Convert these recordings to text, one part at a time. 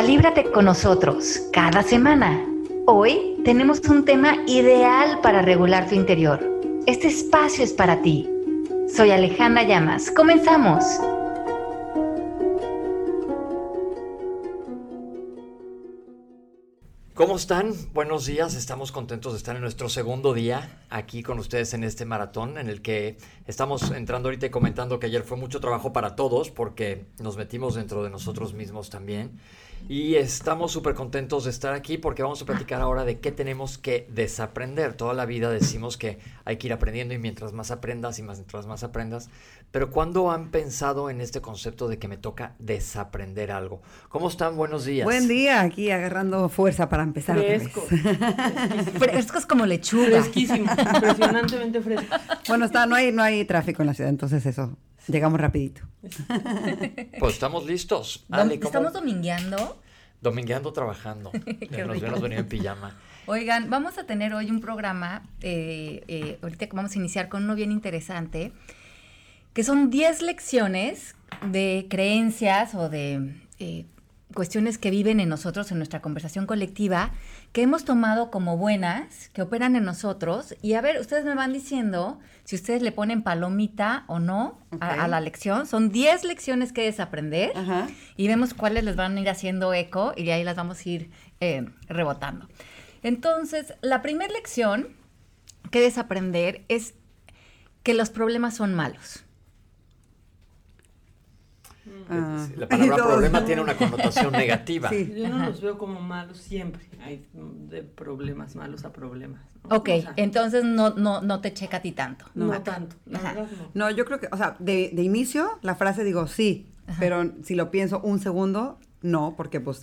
Calíbrate con nosotros cada semana. Hoy tenemos un tema ideal para regular tu interior. Este espacio es para ti. Soy Alejandra Llamas. Comenzamos. ¿Cómo están? Buenos días. Estamos contentos de estar en nuestro segundo día aquí con ustedes en este maratón en el que estamos entrando ahorita y comentando que ayer fue mucho trabajo para todos porque nos metimos dentro de nosotros mismos también. Y estamos súper contentos de estar aquí porque vamos a platicar ahora de qué tenemos que desaprender. Toda la vida decimos que hay que ir aprendiendo y mientras más aprendas y mientras más aprendas. Pero ¿cuándo han pensado en este concepto de que me toca desaprender algo? ¿Cómo están? Buenos días. Buen día, aquí agarrando fuerza para empezar. Fresco. Frescos como lechuga. Fresquísimo, impresionantemente fresco. Bueno, está, no hay, no hay tráfico en la ciudad, entonces eso, llegamos rapidito. Pues estamos listos. Ale, ¿cómo- ¿Estamos domingueando? Domingueando trabajando. Nos hemos venido en pijama. Oigan, vamos a tener hoy un programa, eh, eh, ahorita que vamos a iniciar con uno bien interesante, que son 10 lecciones de creencias o de eh, cuestiones que viven en nosotros, en nuestra conversación colectiva, que hemos tomado como buenas, que operan en nosotros. Y a ver, ustedes me van diciendo si ustedes le ponen palomita o no a- la lección. Son 10 lecciones que desaprender Ajá. y vemos cuáles les van a ir haciendo eco y de ahí las vamos a ir eh, rebotando. Entonces, la primera lección que desaprender es que los problemas son malos. Ah. La palabra problema tiene una connotación negativa. Sí. Yo no los veo como malos siempre. Hay de problemas malos a problemas. ¿no? Ok, O sea, entonces no, no, no te checa a ti tanto. no, tanto. No. No, yo creo que, o sea, de, de inicio la frase digo sí, pero si lo pienso un segundo, no, porque pues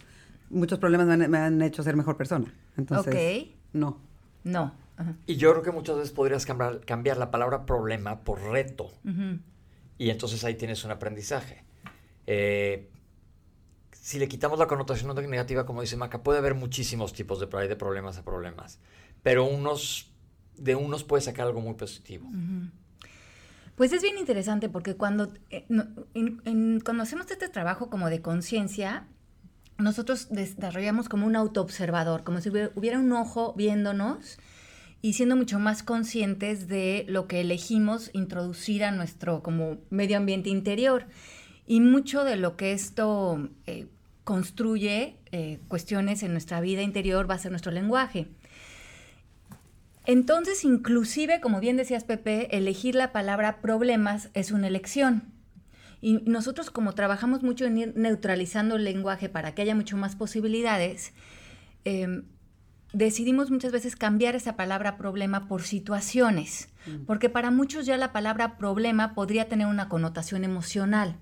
muchos problemas me han, me han hecho ser mejor persona. Entonces, no. No. Ajá. Y yo creo que muchas veces podrías cambiar, cambiar la palabra problema por reto. Y entonces ahí tienes un aprendizaje. Eh, si le quitamos la connotación negativa, como dice Maca, puede haber muchísimos tipos de, problemas a problemas. Pero unos, de unos puedes sacar algo muy positivo. Pues es bien interesante porque cuando, eh, hacemos este trabajo como de conciencia, nosotros desarrollamos como un autoobservador, como si hubiera, hubiera un ojo viéndonos y siendo mucho más conscientes de lo que elegimos introducir a nuestro como medio ambiente interior. Y mucho de lo que esto eh, construye eh, cuestiones en nuestra vida interior va a ser nuestro lenguaje. Entonces, inclusive, como bien decías, Pepe, elegir la palabra problemas es una elección. Y nosotros, como trabajamos mucho en ir neutralizando el lenguaje para que haya mucho más posibilidades, eh, decidimos muchas veces cambiar esa palabra problema por situaciones, porque para muchos ya la palabra problema podría tener una connotación emocional.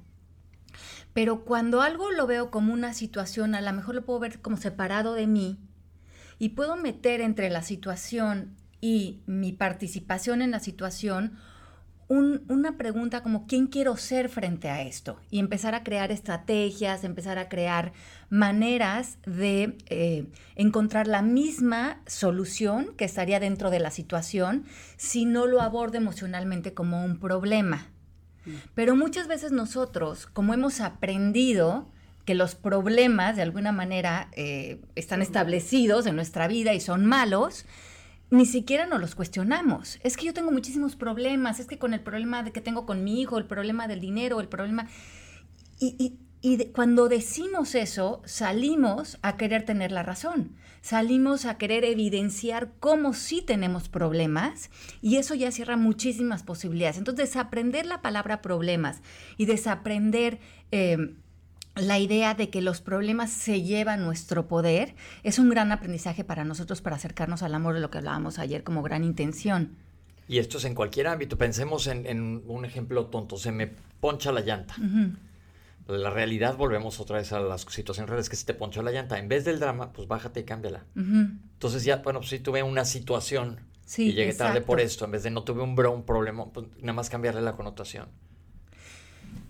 Pero cuando algo lo veo como una situación, a lo mejor lo puedo ver como separado de mí y puedo meter entre la situación y mi participación en la situación un- una pregunta como quién quiero ser frente a esto y empezar a crear estrategias, empezar a crear maneras de eh, encontrar la misma solución que estaría dentro de la situación si no lo abordo emocionalmente como un problema. Pero muchas veces nosotros, como hemos aprendido que los problemas de alguna manera eh, están establecidos en nuestra vida y son malos, ni siquiera nos los cuestionamos. Es que yo tengo muchísimos problemas, es que con el problema de que tengo con mi hijo, el problema del dinero, el problema... Y, y- y de- cuando decimos eso, salimos a querer tener la razón. Salimos a querer evidenciar cómo sí tenemos problemas y eso ya cierra muchísimas posibilidades. Entonces, desaprender la palabra problemas y desaprender eh, la idea de que los problemas se llevan nuestro poder es un gran aprendizaje para nosotros para acercarnos al amor de lo que hablábamos ayer como gran intención. Y esto es en cualquier ámbito. Pensemos en, en un ejemplo tonto. Se me poncha la llanta. La realidad, volvemos otra vez a las situaciones reales, que se te ponchó la llanta. En vez del drama, pues bájate y cámbiala. Entonces ya, bueno, pues sí tuve una situación Sí, y llegué tarde por esto. En vez de no tuve un, bro, un problema, pues nada más cambiarle la connotación.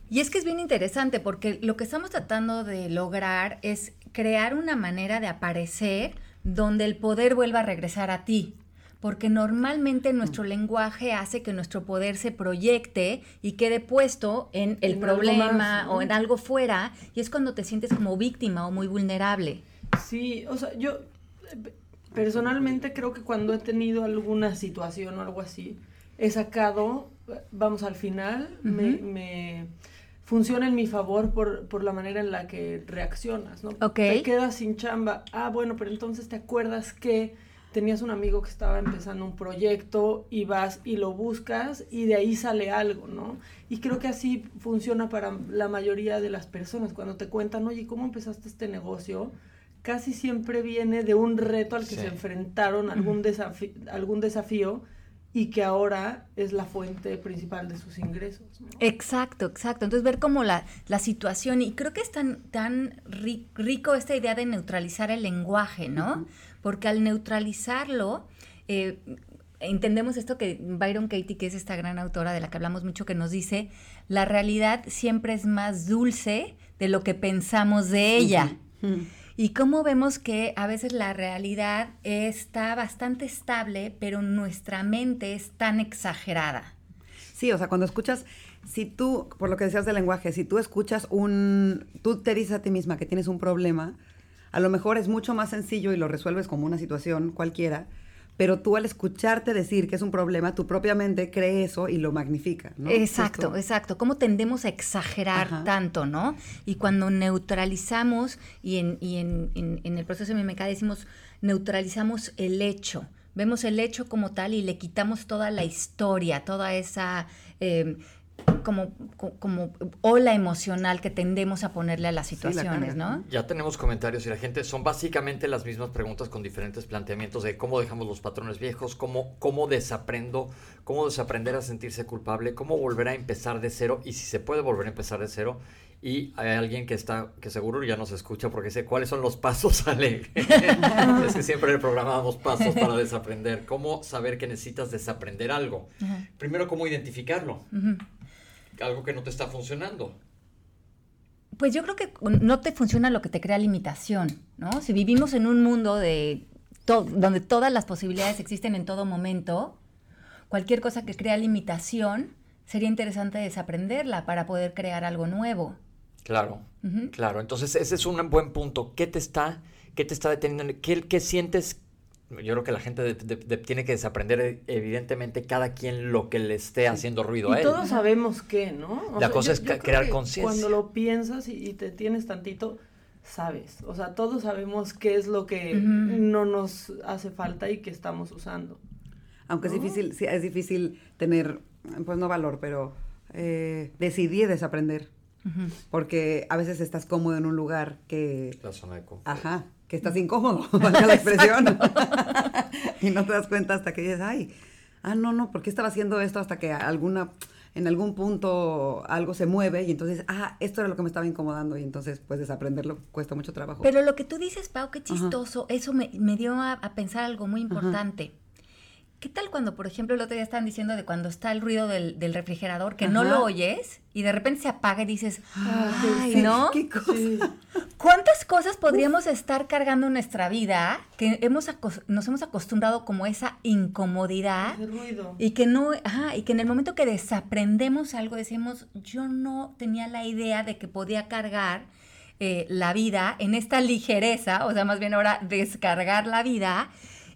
Y es que es bien interesante porque lo que estamos tratando de lograr es crear una manera de aparecer donde el poder vuelva a regresar a ti. Porque normalmente nuestro lenguaje hace que nuestro poder se proyecte y quede puesto en el En problema o en algo fuera, y es cuando te sientes como víctima o muy vulnerable. Sí, o sea, yo personalmente creo que cuando he tenido alguna situación o algo así, he sacado, vamos, al final me, me funciona en mi favor por, por la manera en la que reaccionas, ¿no? Ok. Te quedas sin chamba. Ah, bueno, pero entonces te acuerdas que tenías un amigo que estaba empezando un proyecto y vas y lo buscas y de ahí sale algo, ¿no? Y creo que así funciona para la mayoría de las personas. Cuando te cuentan, oye, ¿cómo empezaste este negocio? Casi siempre viene de un reto al que Sí. se enfrentaron, algún, desafi- algún desafío y que ahora es la fuente principal de sus ingresos. ¿no? Exacto, exacto. Entonces ver como la, la situación, y creo que es tan, tan ri- rico esta idea de neutralizar el lenguaje, ¿no? Porque al neutralizarlo, eh, entendemos esto que Byron Katie, que es esta gran autora de la que hablamos mucho, que nos dice, la realidad siempre es más dulce de lo que pensamos de ella. Y cómo vemos que a veces la realidad está bastante estable, pero nuestra mente es tan exagerada. Sí, o sea, cuando escuchas, si tú, por lo que decías del lenguaje, si tú escuchas un, tú te dices a ti misma que tienes un problema, a lo mejor es mucho más sencillo y lo resuelves como una situación cualquiera, pero tú al escucharte decir que es un problema, tu propia mente cree eso y lo magnifica, ¿no? Exacto, exacto. ¿Cómo tendemos a exagerar Ajá. tanto, no? Y cuando neutralizamos, y en, y en, en- en el proceso de MMK decimos, neutralizamos el hecho. Vemos el hecho como tal y le quitamos toda la historia, toda esa eh, como, co- como ola emocional que tendemos a ponerle a las la situaciones, carga. ¿no? Ya tenemos comentarios y la gente son básicamente las mismas preguntas con diferentes planteamientos de cómo dejamos los patrones viejos, cómo, cómo desaprendo, cómo desaprender a sentirse culpable, cómo volver a empezar de cero y si se puede volver a empezar de cero. Y hay alguien que está, que seguro ya nos escucha porque sé cuáles son los pasos, Ale. es que siempre en el programa damos pasos para desaprender. ¿Cómo saber que necesitas desaprender algo? Ajá. Primero, ¿cómo identificarlo? Ujú. Algo que no te está funcionando. Pues yo creo que no te funciona lo que te crea limitación, ¿no? Si vivimos en un mundo de to- donde todas las posibilidades existen en todo momento, cualquier cosa que crea limitación sería interesante desaprenderla para poder crear algo nuevo. Claro, claro. Entonces ese es un buen punto. ¿Qué te está, qué te está deteniendo? ¿Qué, qué sientes? Yo creo que la gente de- de- de- tiene que desaprender, eh, evidentemente, cada quien lo que le esté haciendo ruido a él. todos sabemos qué, ¿no? O La cosa es crear conciencia. Cuando lo piensas y, y te tienes tantito, sabes. O sea, todos sabemos qué es lo que no nos hace falta y que estamos usando. Aunque es difícil, sí, es difícil tener, pues no valor, pero eh, decidir desaprender. Porque a veces estás cómodo en un lugar que, La zona de confort. ajá, que estás incómodo, valga la expresión. y no te das cuenta hasta que dices, ay, ah, no, no, ¿por qué estaba haciendo esto hasta que alguna, en algún punto algo se mueve y entonces, ah, esto era lo que me estaba incomodando y entonces, pues desaprenderlo cuesta mucho trabajo. Pero lo que tú dices, Pau, qué chistoso, eso me, me dio a, a pensar algo muy Ajá. ¿Qué tal cuando, por ejemplo, el otro día estaban diciendo de cuando está el ruido del, del refrigerador, que no lo oyes y de repente se apaga y dices, ay, sí, ¿no? qué cosa. Sí. ¿Cuántas cosas podríamos estar cargando en nuestra vida que hemos nos hemos acostumbrado como esa incomodidad Ese ruido. y que no, ajá, y que en el momento que desaprendemos algo decimos, yo no tenía la idea de que podía cargar eh, la vida en esta ligereza, o sea, más bien ahora descargar la vida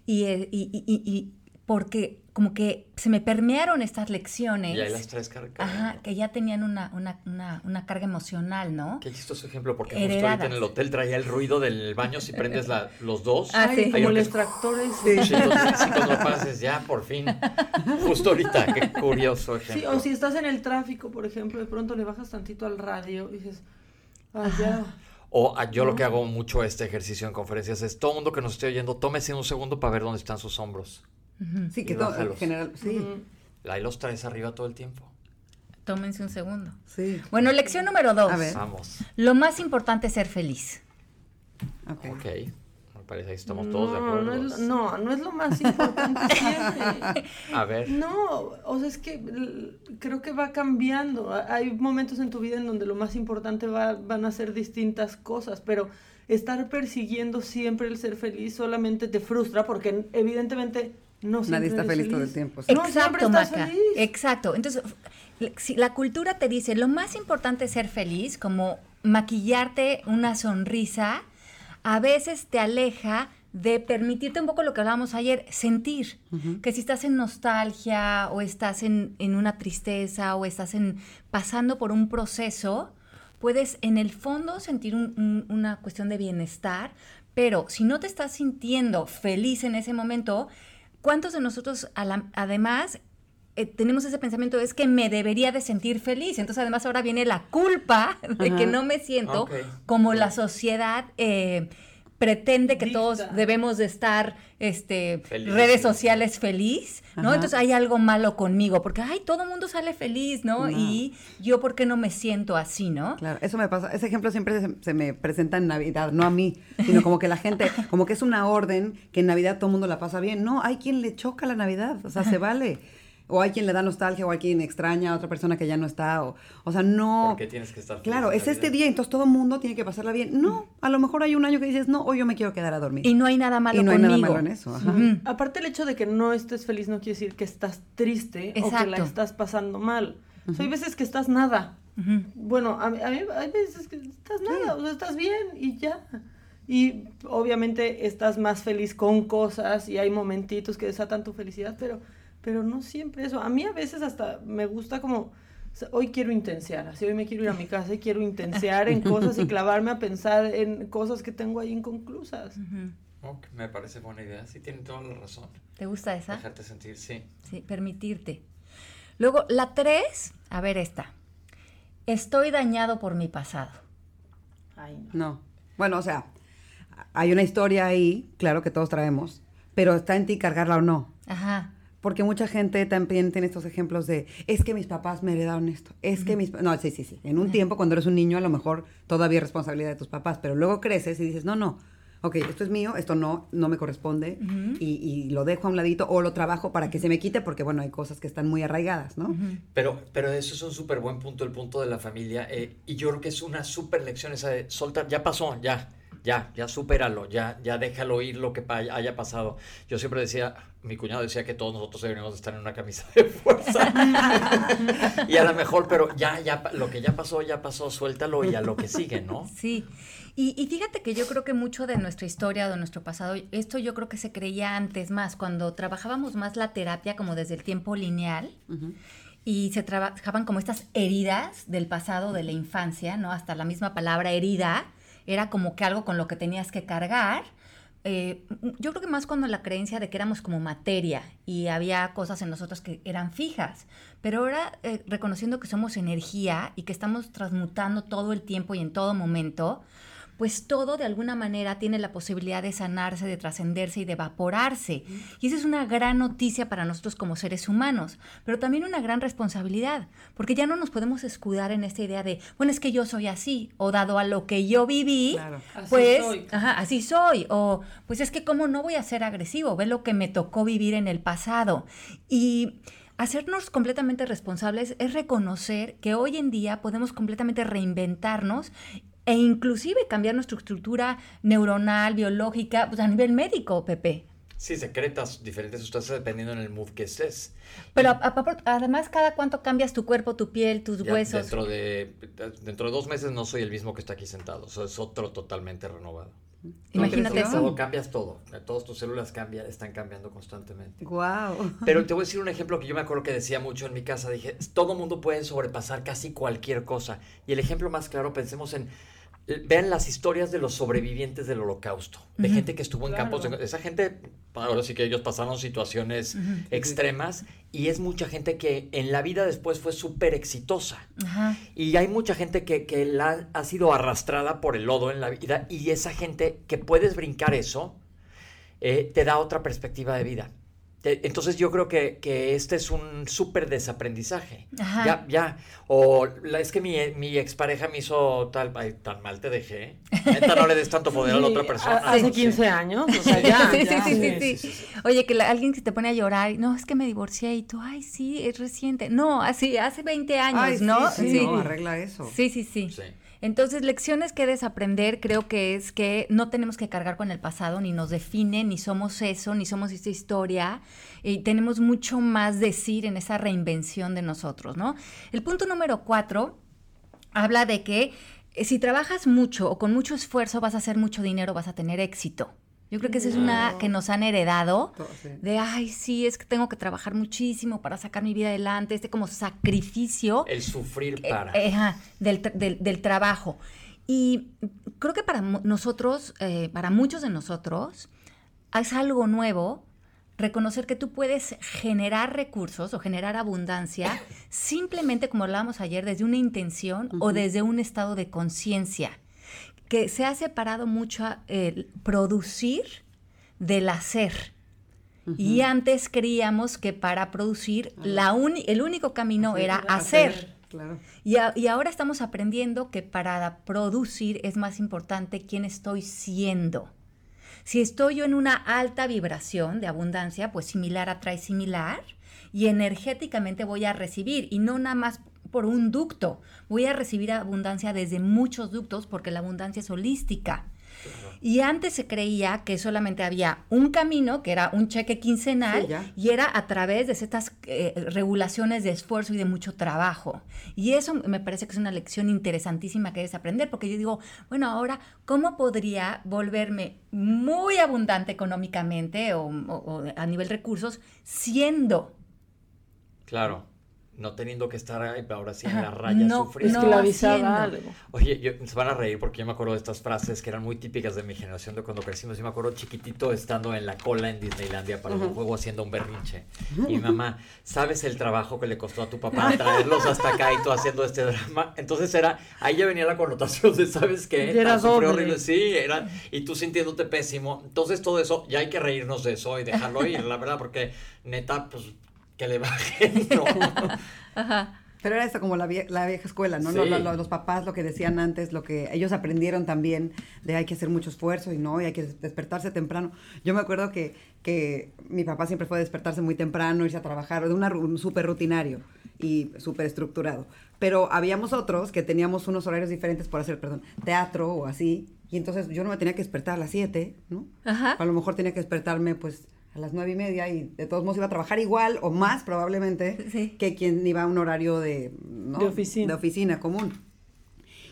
y, eh, y- y- y- y porque como que se me permearon estas lecciones. Y ahí las traes cargadas. Ajá, que ya tenían una, una, una, una carga emocional, ¿no? Qué chistoso ejemplo, porque justo Heredadas. ahorita en el hotel traía el ruido del baño si prendes la- los dos. Ah, sí. Hay como uno que el es- extractor es... Sí, entonces, sí, cuando pases ya, por fin. Justo ahorita, qué curioso Sí, ejemplo. o si estás en el tráfico, por ejemplo, de pronto le bajas tantito al radio y dices, ah, ya. O ah, yo lo que hago mucho este ejercicio en conferencias es todo mundo que nos esté oyendo, tómese un segundo para ver dónde están sus hombros. Sí, que todo, en general, sí, Ujú. Ahí los traes arriba todo el tiempo. Tómense un segundo. sí. Bueno, lección número dos. A ver. Vamos. Lo más importante es ser feliz. Ok. Ok. Me parece que estamos todos de no, acuerdo. no es, lo- no, no es lo más importante siempre. A ver. No, o sea, es que creo que va cambiando. Ha- Hay momentos en tu vida en donde lo más importante va- van a ser distintas cosas, pero estar persiguiendo siempre el ser feliz solamente te frustra porque evidentemente no Nadie está feliz todo el tiempo. sí. Exacto, Maca. feliz. Exacto. Entonces, si la cultura te dice, lo más importante es ser feliz, como maquillarte una sonrisa, a veces te aleja de permitirte un poco lo que hablábamos ayer, sentir. Que si estás en nostalgia o estás en, en una tristeza o estás en, pasando por un proceso, puedes en el fondo sentir un- un- una cuestión de bienestar, pero si no te estás sintiendo feliz en ese momento, ¿cuántos de nosotros además eh, tenemos ese pensamiento es que me debería de sentir feliz? Entonces además ahora viene la culpa de que no me siento como la sociedad eh, pretende que Dicta. todos debemos de estar este redes sociales feliz, ¿no? Ajá. Entonces hay algo malo conmigo, porque ay, todo mundo sale feliz, ¿no? No. Y yo por qué no me siento así, ¿no? Claro, eso me pasa. Ese ejemplo siempre se, se me presenta en Navidad, no a mí, sino como que la gente, como que es una orden que en Navidad todo el mundo la pasa bien. No, hay quien le choca la Navidad, o sea, se vale. O hay quien le da nostalgia, o hay quien extraña a otra persona que ya no está. O, o sea, no. Porque tienes que estar feliz Claro, es este día, entonces todo el mundo tiene que pasarla bien. No, a lo mejor hay un año que dices, no, hoy yo me quiero quedar a dormir. Y no hay nada malo Y no hay conmigo. nada malo en eso. Ajá. Aparte el hecho de que no estés feliz no quiere decir que estás triste o que la Exacto. estás pasando mal. O sea, hay veces que estás nada. Ujú. Bueno, a mí, a mí hay veces que estás nada, o sea, estás bien y ya. Y obviamente estás más feliz con cosas y hay momentitos que desatan tu felicidad, pero, pero no siempre eso. A mí a veces hasta me gusta como, o sea, hoy quiero intensear, así hoy me quiero ir a mi casa y quiero intensear en cosas y clavarme a pensar en cosas que tengo ahí inconclusas. Ok, me parece buena idea. Sí, tiene toda la razón. ¿Te gusta esa? Dejarte sentir, sí. Sí, permitirte. Luego, la tres, a ver esta. Estoy dañado por mi pasado. Ay, no. No. Bueno, o sea, hay una historia ahí, claro que todos traemos, pero está en ti cargarla o no. Ajá. Porque mucha gente también tiene estos ejemplos de, es que mis papás me heredaron esto, es que mis... No, sí, sí, sí. En un tiempo, cuando eres un niño, a lo mejor todavía es responsabilidad de tus papás, pero luego creces y dices, no, no, ok, esto es mío, esto no, no me corresponde, Ujú. y, y lo dejo a un ladito o lo trabajo para que se me quite, porque bueno, hay cosas que están muy arraigadas, ¿no? Pero, pero eso es un súper buen punto, el punto de la familia. eh, y yo creo que es una súper lección esa de soltar. Ya pasó, ya, ya, ya supéralo, ya, ya déjalo ir lo que haya pasado. Yo siempre decía, mi cuñado decía que todos nosotros deberíamos estar en una camisa de fuerza. y a lo mejor, pero ya, ya, lo que ya pasó, ya pasó, suéltalo y a lo que sigue, ¿no? Sí. Y, y fíjate que yo creo que mucho de nuestra historia, de nuestro pasado, esto yo creo que se creía antes más, cuando trabajábamos más la terapia como desde el tiempo lineal. Y se trabajaban como estas heridas del pasado, de la infancia, ¿no? Hasta la misma palabra herida era como que algo con lo que tenías que cargar. Eh, yo creo que más cuando la creencia de que éramos como materia y había cosas en nosotros que eran fijas, pero ahora eh, reconociendo que somos energía y que estamos transmutando todo el tiempo y en todo momento, pues todo de alguna manera tiene la posibilidad de sanarse, de trascenderse y de evaporarse. Y esa es una gran noticia para nosotros como seres humanos, pero también una gran responsabilidad, porque ya no nos podemos escudar en esta idea de, bueno, es que yo soy así, o dado a lo que yo viví, Claro. Así pues, soy. ajá, así soy, o pues es que cómo no voy a ser agresivo, ve lo que me tocó vivir en el pasado. Y hacernos completamente responsables es reconocer que hoy en día podemos completamente reinventarnos e inclusive cambiar nuestra estructura neuronal, biológica, pues a nivel médico, Pepe. Sí, secretas diferentes sustancias dependiendo en el mood que estés. Pero a- a- además, cada cuánto cambias tu cuerpo, tu piel, tus Ya huesos. Dentro de, dentro de dos meses no soy el mismo que está aquí sentado. O sea, es otro totalmente renovado. Imagínate eso. todo, cambias todo. Todas tus células cambian, están cambiando constantemente. Wow. Pero te voy a decir un ejemplo que yo me acuerdo que decía mucho en mi casa. Dije, todo mundo puede sobrepasar casi cualquier cosa. Y el ejemplo más claro, pensemos en, eh, vean las historias de los sobrevivientes del holocausto. De gente que estuvo en Claro. campos. de- esa gente, ahora sí que ellos pasaron situaciones extremas. Y es mucha gente que en la vida después fue súper exitosa. Y hay mucha gente que, que la, ha sido arrastrada por el lodo en la vida y esa gente que puedes brincar eso, eh, te da otra perspectiva de vida. Te- Entonces yo creo que, que este es un súper desaprendizaje. Ajá. Ya, ya. O la- es que mi, mi expareja me hizo tal, ay, tan mal te dejé. Neta, no le des tanto poder a la Sí, otra persona. Hace Sí. 15 años, o sea, ya. sí, ya. sí, sí, sí, sí. Oye, que la- alguien que te pone a llorar, no, es que me divorcié y tú, ay, sí, es reciente. No, así, hace 20 años, Ay, sí, ¿no? sí, no, arregla eso. Sí, sí, sí. Entonces, lecciones que desaprender creo que es que no tenemos que cargar con el pasado, ni nos define, ni somos eso, ni somos esta historia, y tenemos mucho más decir en esa reinvención de nosotros, ¿no? El punto número cuatro habla de que eh, si trabajas mucho o con mucho esfuerzo vas a hacer mucho dinero, vas a tener éxito. Yo creo que esa es una que nos han heredado de, ay, sí, es que tengo que trabajar muchísimo para sacar mi vida adelante, este como sacrificio. El sufrir eh, para. eh, del, del- del trabajo. Y creo que para nosotros, eh, para muchos de nosotros, es algo nuevo reconocer que tú puedes generar recursos o generar abundancia simplemente, como hablábamos ayer, desde una intención o desde un estado de conciencia, que se ha separado mucho el producir del hacer. Y antes creíamos que para producir la uni- el único camino era hacer. Claro. Y, a- y ahora estamos aprendiendo que para producir es más importante quién estoy siendo. Si estoy yo en una alta vibración de abundancia, pues similar atrae similar y energéticamente voy a recibir y no nada más por un ducto, voy a recibir abundancia desde muchos ductos porque la abundancia es holística. Y antes se creía que solamente había un camino, que era un cheque quincenal, Sí, y era a través de estas eh, regulaciones de esfuerzo y de mucho trabajo. Y eso me parece que es una lección interesantísima que debes aprender, porque yo digo, bueno, ahora, ¿cómo podría volverme muy abundante económicamente o, o- o a nivel recursos siendo? Claro. No teniendo que estar ahí, ahora sí en la raya no, sufriendo. no Esclavizada. Oye, yo- se van a reír porque yo me acuerdo de estas frases que eran muy típicas de mi generación de cuando crecimos. Yo me acuerdo chiquitito estando en la cola en Disneylandia para un juego haciendo un berrinche. Y mi mamá, ¿sabes el trabajo que le costó a tu papá traerlos hasta acá y tú haciendo este drama? Entonces era, ahí ya venía la connotación de, ¿sabes qué? Y era horrible. Sí, era, y tú sintiéndote pésimo. Entonces todo eso, ya hay que reírnos de eso y dejarlo ir, la verdad, porque neta, pues que le bajen, ¿no? Ajá. Pero era eso como la, vie- la vieja escuela, ¿no? Sí. Lo- lo- lo- los papás lo que decían antes, lo que ellos aprendieron también, de hay que hacer mucho esfuerzo y no, y hay que despertarse temprano. Yo me acuerdo que, que mi papá siempre fue despertarse muy temprano, irse a trabajar, de una, un súper rutinario y súper estructurado. Pero habíamos otros que teníamos unos horarios diferentes por hacer, perdón, teatro o así, y entonces yo no me tenía que despertar a las 7, ¿no? Ajá. A lo mejor tenía que despertarme pues a las nueve y media y de todos modos iba a trabajar igual o más probablemente Sí. que quien iba a un horario de, ¿no? De oficina. de oficina común.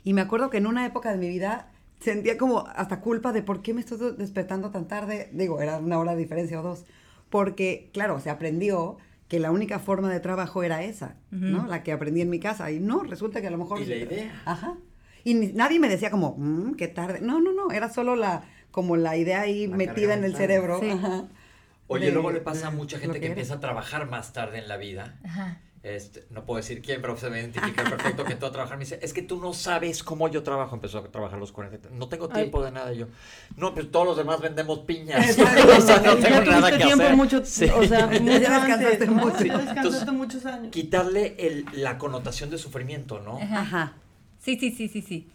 Y me acuerdo que en una época de mi vida sentía como hasta culpa de por qué me estoy despertando tan tarde. Digo, era una hora de diferencia o dos. Porque, claro, se aprendió que la única forma de trabajo era esa, ¿no? La que aprendí en mi casa. Y no, resulta que a lo mejor... Y la idea. Ajá. Y ni- nadie me decía como, "Mm, qué tarde. No, no, no, era solo la, como la idea ahí La metida en el cerebro. Sí. Ajá. Oye, De- luego le pasa a mucha gente que, era. empieza a trabajar más tarde en la vida. Ajá. Este, no puedo decir quién, pero se me identifica perfecto que entró a trabajar. Me dice, es que tú no sabes cómo yo trabajo. Empezó a trabajar los 40. No tengo Ay. tiempo de nada. Yo, no, pues todos los demás vendemos piñas. O sea, no tengo nada que tiempo hacer. mucho, Sí. o sea, Ya descansaste mucho. Ya descansaste Entonces, muchos años. Quitarle el, la connotación de sufrimiento, ¿no? Ajá. Sí, sí, sí, sí, sí.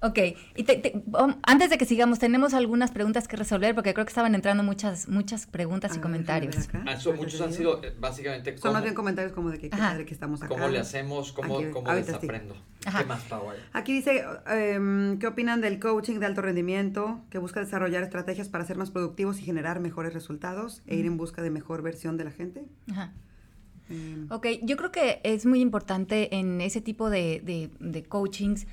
Ok, y te- te- um, antes de que sigamos, tenemos algunas preguntas que resolver porque creo que estaban entrando muchas, muchas preguntas y comentarios. Ah, eso, muchos han sido eh, básicamente Son más bien comentarios como de que, qué Ajá. padre que estamos acá. cómo le hacemos, cómo, Aquí, cómo ahorita sí. desaprendo. Ajá. ¿Qué más, Pau? hay? Aquí dice, em, ¿qué opinan del coaching de alto rendimiento que busca desarrollar estrategias para ser más productivos y generar mejores resultados e ir en busca de mejor versión de la gente? Ajá. Em, Ok, yo creo que es muy importante en ese tipo de, de, de coachings,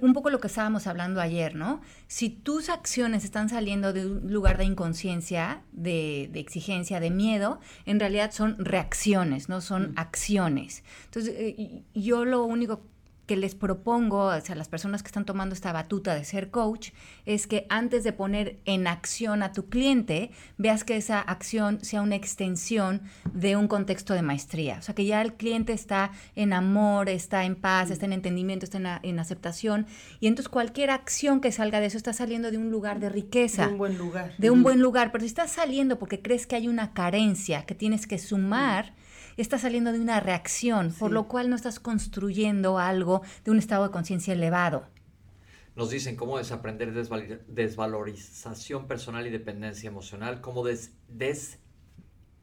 un poco lo que estábamos hablando ayer, ¿no? Si tus acciones están saliendo de un lugar de inconsciencia, de, de exigencia, de miedo, en realidad son reacciones, no son acciones. Entonces, eh, yo lo único que les propongo o sea, a las personas que están tomando esta batuta de ser coach es que antes de poner en acción a tu cliente, veas que esa acción sea una extensión de un contexto de maestría. O sea, que ya el cliente está en amor, está en paz, está en entendimiento, está en, a- en aceptación. Y entonces cualquier acción que salga de eso está saliendo de un lugar de riqueza De un buen lugar. de un buen lugar, pero si estás saliendo porque crees que hay una carencia que tienes que sumar, estás saliendo de una reacción, por lo cual no estás construyendo algo de un estado de conciencia elevado. Nos dicen cómo desaprender desval- desvalorización personal y dependencia emocional, cómo des, des-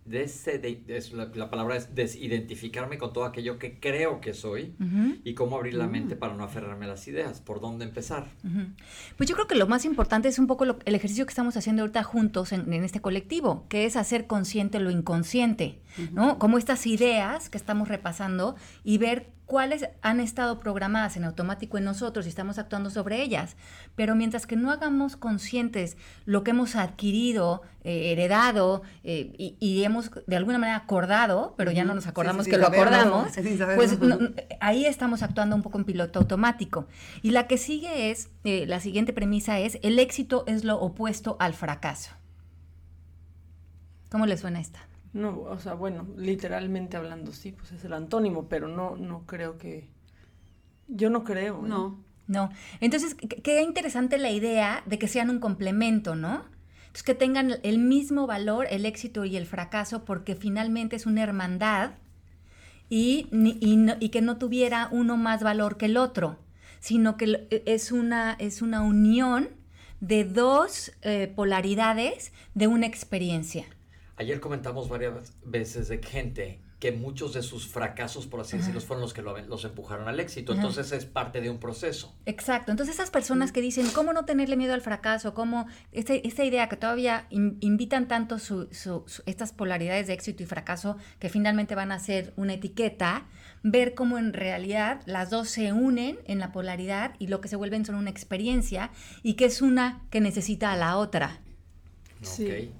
es la, la palabra es desidentificarme con todo aquello que creo que soy y cómo abrir la mente para no aferrarme a las ideas, por dónde empezar. Pues yo creo que lo más importante es un poco lo- el ejercicio que estamos haciendo ahorita juntos en, en este colectivo, que es hacer consciente lo inconsciente, ¿no? Como estas ideas que estamos repasando y ver cuáles han estado programadas en automático en nosotros y estamos actuando sobre ellas. Pero mientras que no hagamos conscientes lo que hemos adquirido, eh, heredado eh, y, y hemos de alguna manera acordado, pero ya no nos acordamos sí, que lo acordamos, pues no- ahí estamos actuando un poco en piloto automático. Y la que sigue es, eh, la siguiente premisa es, el éxito es lo opuesto al fracaso. ¿Cómo le suena esta? No, o sea, bueno, literalmente hablando, sí, pues es el antónimo, pero no, no creo que. Yo no creo. ¿eh? No. No. Entonces, qué interesante la idea de que sean un complemento, ¿no? Entonces, que tengan el mismo valor el éxito y el fracaso, porque finalmente es una hermandad y, y no- y que no tuviera uno más valor que el otro, sino que e, es una, es una unión de dos eh, polaridades de una experiencia. Ayer comentamos varias veces de gente que muchos de sus fracasos, por así decirlo, fueron los que lo- los empujaron al éxito. Ajá. Entonces es parte de un proceso. Exacto. Entonces esas personas que dicen, ¿cómo no tenerle miedo al fracaso? ¿Cómo esta, esta idea que todavía in- invitan tanto su- su- su- estas polaridades de éxito y fracaso que finalmente van a ser una etiqueta, ver cómo en realidad las dos se unen en la polaridad y lo que se vuelven son una experiencia y que es una que necesita a la otra. Sí.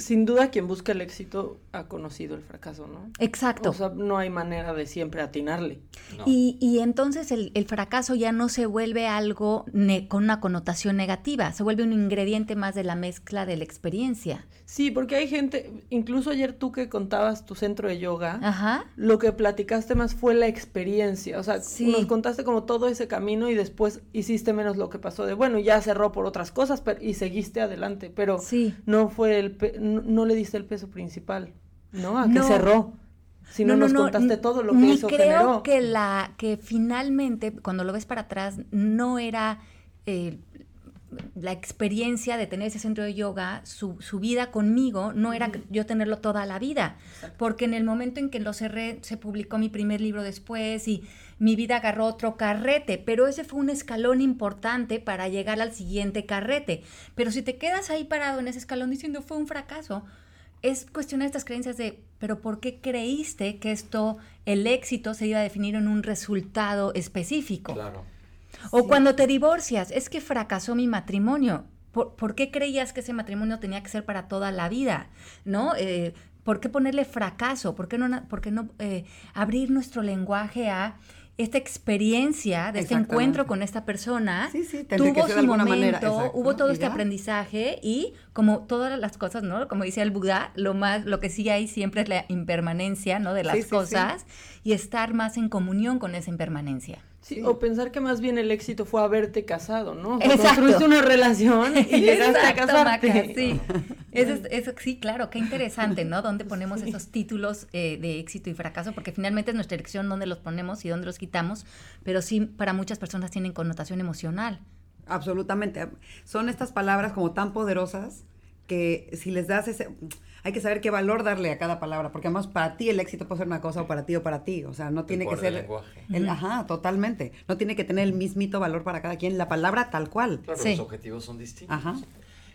Sin duda, quien busca el éxito ha conocido el fracaso, ¿no? Exacto. O sea, no hay manera de siempre atinarle. No. Y, y entonces el, el fracaso ya no se vuelve algo ne- con una connotación negativa, se vuelve un ingrediente más de la mezcla de la experiencia. Sí, porque hay gente, incluso ayer tú que contabas tu centro de yoga, Ajá. lo que platicaste más fue la experiencia. O sea, Sí. nos contaste como todo ese camino y después hiciste menos lo que pasó de, bueno, ya cerró por otras cosas pero, y seguiste adelante, pero Sí. no fue el, no, no le diste el peso principal, ¿no? A que cerró. Si no, nos contaste todo lo que ni eso creo generó. que la que finalmente cuando lo ves para atrás no era eh, la experiencia de tener ese centro de yoga, su, su vida conmigo, no era yo tenerlo toda la vida, porque en el momento en que lo cerré se publicó mi primer libro después y mi vida agarró otro carrete, pero ese fue un escalón importante para llegar al siguiente carrete. Pero si te quedas ahí parado en ese escalón diciendo fue un fracaso, es cuestionar estas creencias de, pero ¿por qué creíste que esto, el éxito, se iba a definir en un resultado específico? Claro. O cuando te divorcias, es que fracasó mi matrimonio. ¿Por, por qué creías que ese matrimonio tenía que ser para toda la vida? ¿No? Eh, ¿Por qué ponerle fracaso? ¿Por qué no, por qué no eh, abrir nuestro lenguaje a esta experiencia de este encuentro con esta persona? Sí, sí, tuvo su de momento, manera, exacto, hubo todo este ya. aprendizaje y como todas las cosas, ¿no? Como decía el Buda, lo más, lo que sí hay siempre es la impermanencia, ¿no? De las sí. cosas y estar más en comunión con esa impermanencia. Sí, O pensar que más bien el éxito fue haberte casado, ¿no? O Exacto. Construiste una relación y llegaste a Exacto, casarte. Maca, sí. Eso, es- eso sí, claro, qué interesante, ¿no? Dónde ponemos esos títulos eh, de éxito y fracaso, porque finalmente es nuestra elección dónde los ponemos y dónde los quitamos, pero sí para muchas personas tienen connotación emocional. Absolutamente. Son estas palabras como tan poderosas que si les das ese... Hay que saber qué valor darle a cada palabra, porque además para ti el éxito puede ser una cosa o para ti o para ti. O sea, no tiene que ser... lenguaje. el- ajá, totalmente. No tiene que tener el mismito valor para cada quien. La palabra tal cual. Claro, Sí. los objetivos son distintos. Ajá.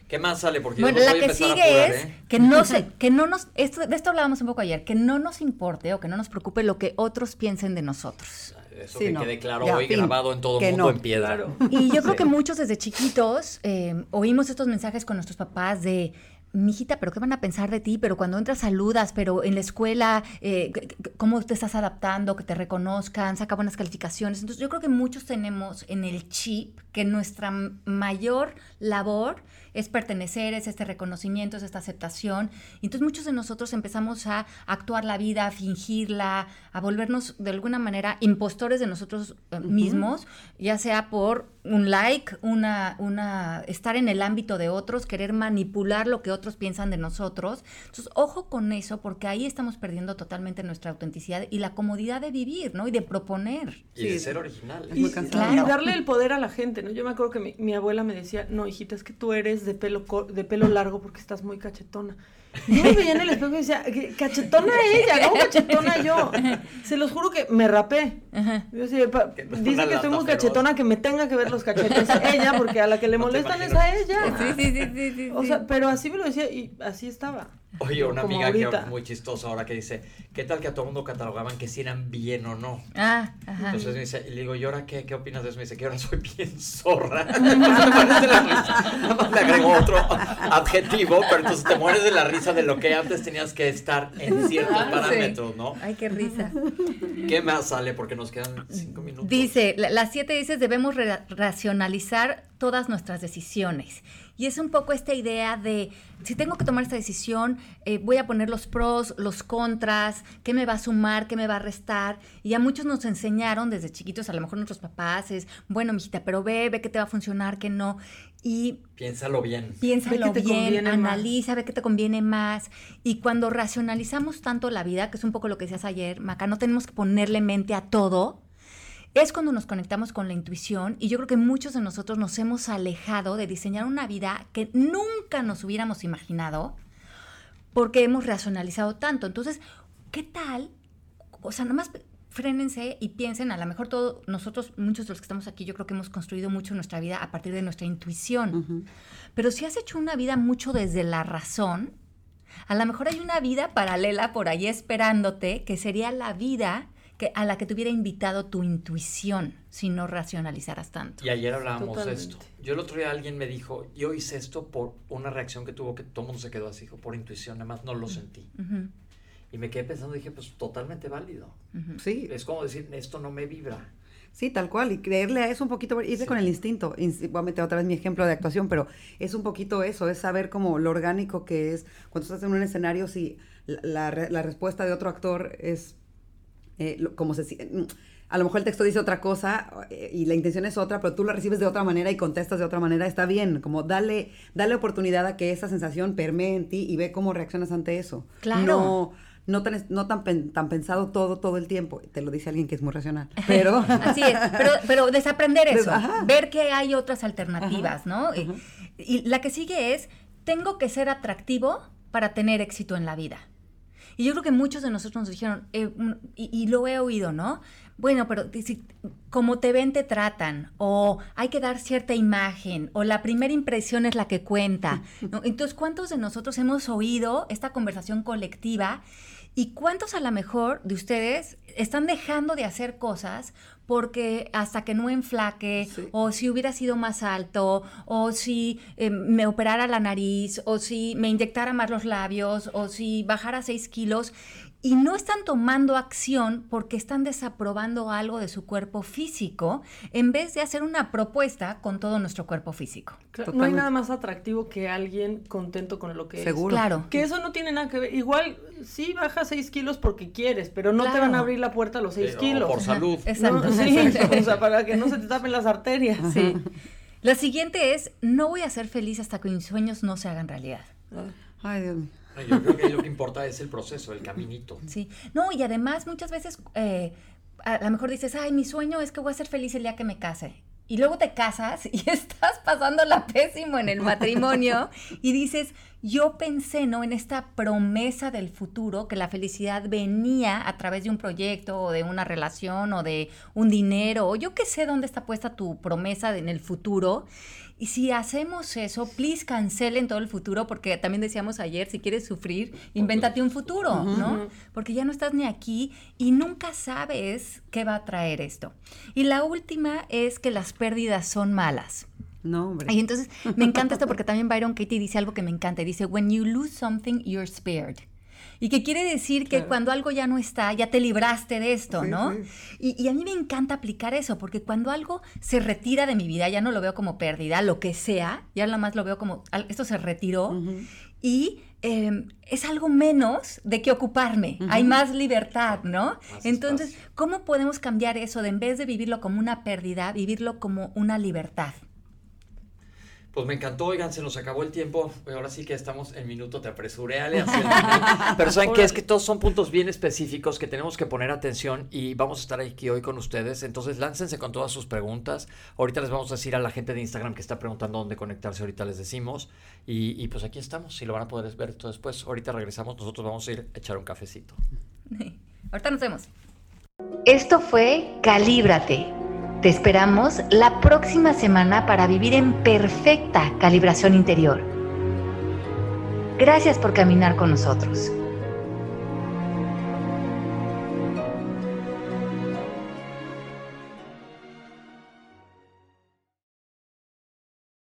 ¿Qué más sale? Porque Bueno, yo la voy que a sigue apurar, es ¿eh? que no se, que no nos, esto, de esto hablábamos un poco ayer, que no nos importe o que no nos preocupe lo que otros piensen de nosotros. Eso Sí, que no. quede claro Ya, hoy fin. grabado en todo el mundo no. en piedra. Y yo creo Sí. que muchos desde chiquitos eh, oímos estos mensajes con nuestros papás de, mijita, pero ¿qué van a pensar de ti? Pero cuando entras saludas, pero en la escuela, eh, ¿cómo te estás adaptando? Que te reconozcan, saca buenas calificaciones. Entonces yo creo que muchos tenemos en el chip que nuestra mayor labor es pertenecer, es este reconocimiento, es esta aceptación. Y entonces muchos de nosotros empezamos a actuar la vida, a fingirla, a volvernos de alguna manera impostores de nosotros eh, mismos, ya sea por un like, una, una, estar en el ámbito de otros, querer manipular lo que otros piensan de nosotros. Entonces, ojo con eso, porque ahí estamos perdiendo totalmente nuestra autenticidad y la comodidad de vivir, ¿no? Y de proponer. Y de ser original. Es muy Y, cansado. y Claro. darle el poder a la gente, ¿no? Yo me acuerdo que mi, mi abuela me decía, no, hijita, es que tú eres de pelo, cor- de pelo largo porque estás muy cachetona. Yo me veía en el espejo y decía, "¿Qué- cachetona ella, no cachetona yo. Se los juro que me rapé. Ajá. Yo dice que estoy muy cachetona, que me tenga que ver los cachetes ella, porque a la que le No molestan es a ella. Sí, sí, sí, sí, sí, O sí. sea, pero así me lo decía y así estaba. Oye, una Como amiga que ahorita. es muy chistosa ahora que dice, ¿qué tal que a todo mundo catalogaban que si eran bien o no? Ah, ajá. Entonces me dice, y le digo, ¿y ahora qué, qué opinas de eso? Me dice que ahora soy bien zorra. Entonces me mueres de la risa. Nada más le agrego otro adjetivo, pero entonces te mueres de la risa de lo que antes tenías que estar en ciertos Ah, sí. parámetros, ¿no? Ay, qué risa. ¿Qué más sale? Porque nos quedan cinco minutos. Dice, la- las siete dices, debemos ra- racionalizar todas nuestras decisiones. Y es un poco esta idea de, si tengo que tomar esta decisión, eh, voy a poner los pros, los contras, qué me va a sumar, qué me va a restar. Y a muchos nos enseñaron desde chiquitos, a lo mejor nuestros papás, es, bueno, mijita, pero ve, ve qué te va a funcionar, qué no. Y Piénsalo bien. Piénsalo bien, conviene más. analiza, ve qué te conviene más. Y cuando racionalizamos tanto la vida, que es un poco lo que decías ayer, Maca, no tenemos que ponerle mente a todo, es cuando nos conectamos con la intuición. Y yo creo que muchos de nosotros nos hemos alejado de diseñar una vida que nunca nos hubiéramos imaginado porque hemos racionalizado tanto. Entonces, ¿qué tal? O sea, nomás frénense y piensen, a lo mejor todos nosotros, muchos de los que estamos aquí, yo creo que hemos construido mucho nuestra vida a partir de nuestra intuición. Pero si has hecho una vida mucho desde la razón, a lo mejor hay una vida paralela por ahí esperándote, que sería la vida que, a la que te hubiera invitado tu intuición, si no racionalizaras tanto. Y ayer hablábamos de Totalmente. esto. Yo el otro día alguien me dijo, yo hice esto por una reacción que tuvo que todo el mundo se quedó así, dijo, por intuición, nada más no lo sentí. Ujú, Y me quedé pensando, dije, pues totalmente válido. ujú. Sí, Es como decir, esto no me vibra. sí, tal cual. Y creerle a eso un poquito, irse con el instinto. Ins- Voy a meter otra vez mi ejemplo de actuación, pero es un poquito eso, es saber como lo orgánico que es. Cuando estás en un escenario, si la, la la respuesta de otro actor es eh, lo- como se... mm, A lo mejor el texto dice otra cosa eh, y la intención es otra, pero tú la recibes de otra manera y contestas de otra manera, está bien. Como dale, dale oportunidad a que esa sensación permee en ti y ve cómo reaccionas ante eso. Claro. No, no tan, no tan, pen- tan pensado todo, todo el tiempo. Te lo dice alguien que es muy racional. Pero... Así es, pero, pero desaprender eso, Ajá. ver que hay otras alternativas, ¿no? Y- ajá. Y, la que sigue es, tengo que ser atractivo para tener éxito en la vida. Y yo creo que muchos de nosotros nos dijeron, eh, un- y, y lo he oído, ¿no? Bueno, pero si- como te ven, te tratan, o hay que dar cierta imagen, o la primera impresión es la que cuenta. ¿no? Entonces, ¿cuántos de nosotros hemos oído esta conversación colectiva? ¿Y cuántos a lo mejor de ustedes están dejando de hacer cosas porque hasta que no enflaque, Sí. o si hubiera sido más alto, o si eh, me operara la nariz, o si me inyectara más los labios, o si bajara 6 kilos, y no están tomando acción porque están desaprobando algo de su cuerpo físico, en vez de hacer una propuesta con todo nuestro cuerpo físico. Claro, no hay nada más atractivo que alguien contento con lo que es. Seguro. Claro. Que eso no tiene nada que ver. Igual, sí baja 6 kilos porque quieres, pero no te van a abrir la puerta a los 6 Sí, o kilos. por salud. Exacto. No, sí, exacto. o sea, para que no se te tapen las arterias. Sí. La siguiente es, no voy a ser feliz hasta que mis sueños no se hagan realidad. Ay, Dios mío. Yo creo que lo que importa es el proceso, el caminito. Sí. No, y además muchas veces eh, a lo mejor dices, ay, mi sueño es que voy a ser feliz el día que me case. Y luego te casas y estás pasándola pésimo en el matrimonio y dices, yo pensé, ¿no? En esta promesa del futuro, que la felicidad venía a través de un proyecto o de una relación o de un dinero, o yo qué sé dónde está puesta tu promesa en el futuro. Y si hacemos eso, please cancelen todo el futuro, porque también decíamos ayer, si quieres sufrir, invéntate un futuro, ¿no? Porque ya no estás ni aquí y nunca sabes qué va a traer esto. Y la última es que las pérdidas son malas. No, hombre. Y entonces me encanta esto porque también Byron Katie dice algo que me encanta. Dice, when you lose something, you're spared. Y que quiere decir que cuando algo ya no está, ya te libraste de esto, Sí, ¿no? sí. Y, y a mí me encanta aplicar eso, porque cuando algo se retira de mi vida, ya no lo veo como pérdida, lo que sea, ya nada más lo veo como, esto se retiró y eh, es algo menos de qué ocuparme, hay más libertad, ¿no? Más Entonces, espacio. ¿cómo podemos cambiar eso de en vez de vivirlo como una pérdida, vivirlo como una libertad? Pues me encantó, oigan, se nos acabó el tiempo. Ahora sí que estamos en minuto, te apresuré, Ale, hacia el final. Pero saben que es que todos son puntos bien específicos que tenemos que poner atención y vamos a estar aquí hoy con ustedes. Entonces láncense con todas sus preguntas. Ahorita les vamos a decir a la gente de Instagram que está preguntando dónde conectarse, ahorita les decimos. Y, y pues aquí estamos, si lo van a poder ver todo después. Ahorita regresamos, nosotros vamos a ir a echar un cafecito. Ahorita nos vemos. Esto fue Calíbrate te esperamos la próxima semana para vivir en perfecta calibración interior. Gracias por caminar con nosotros.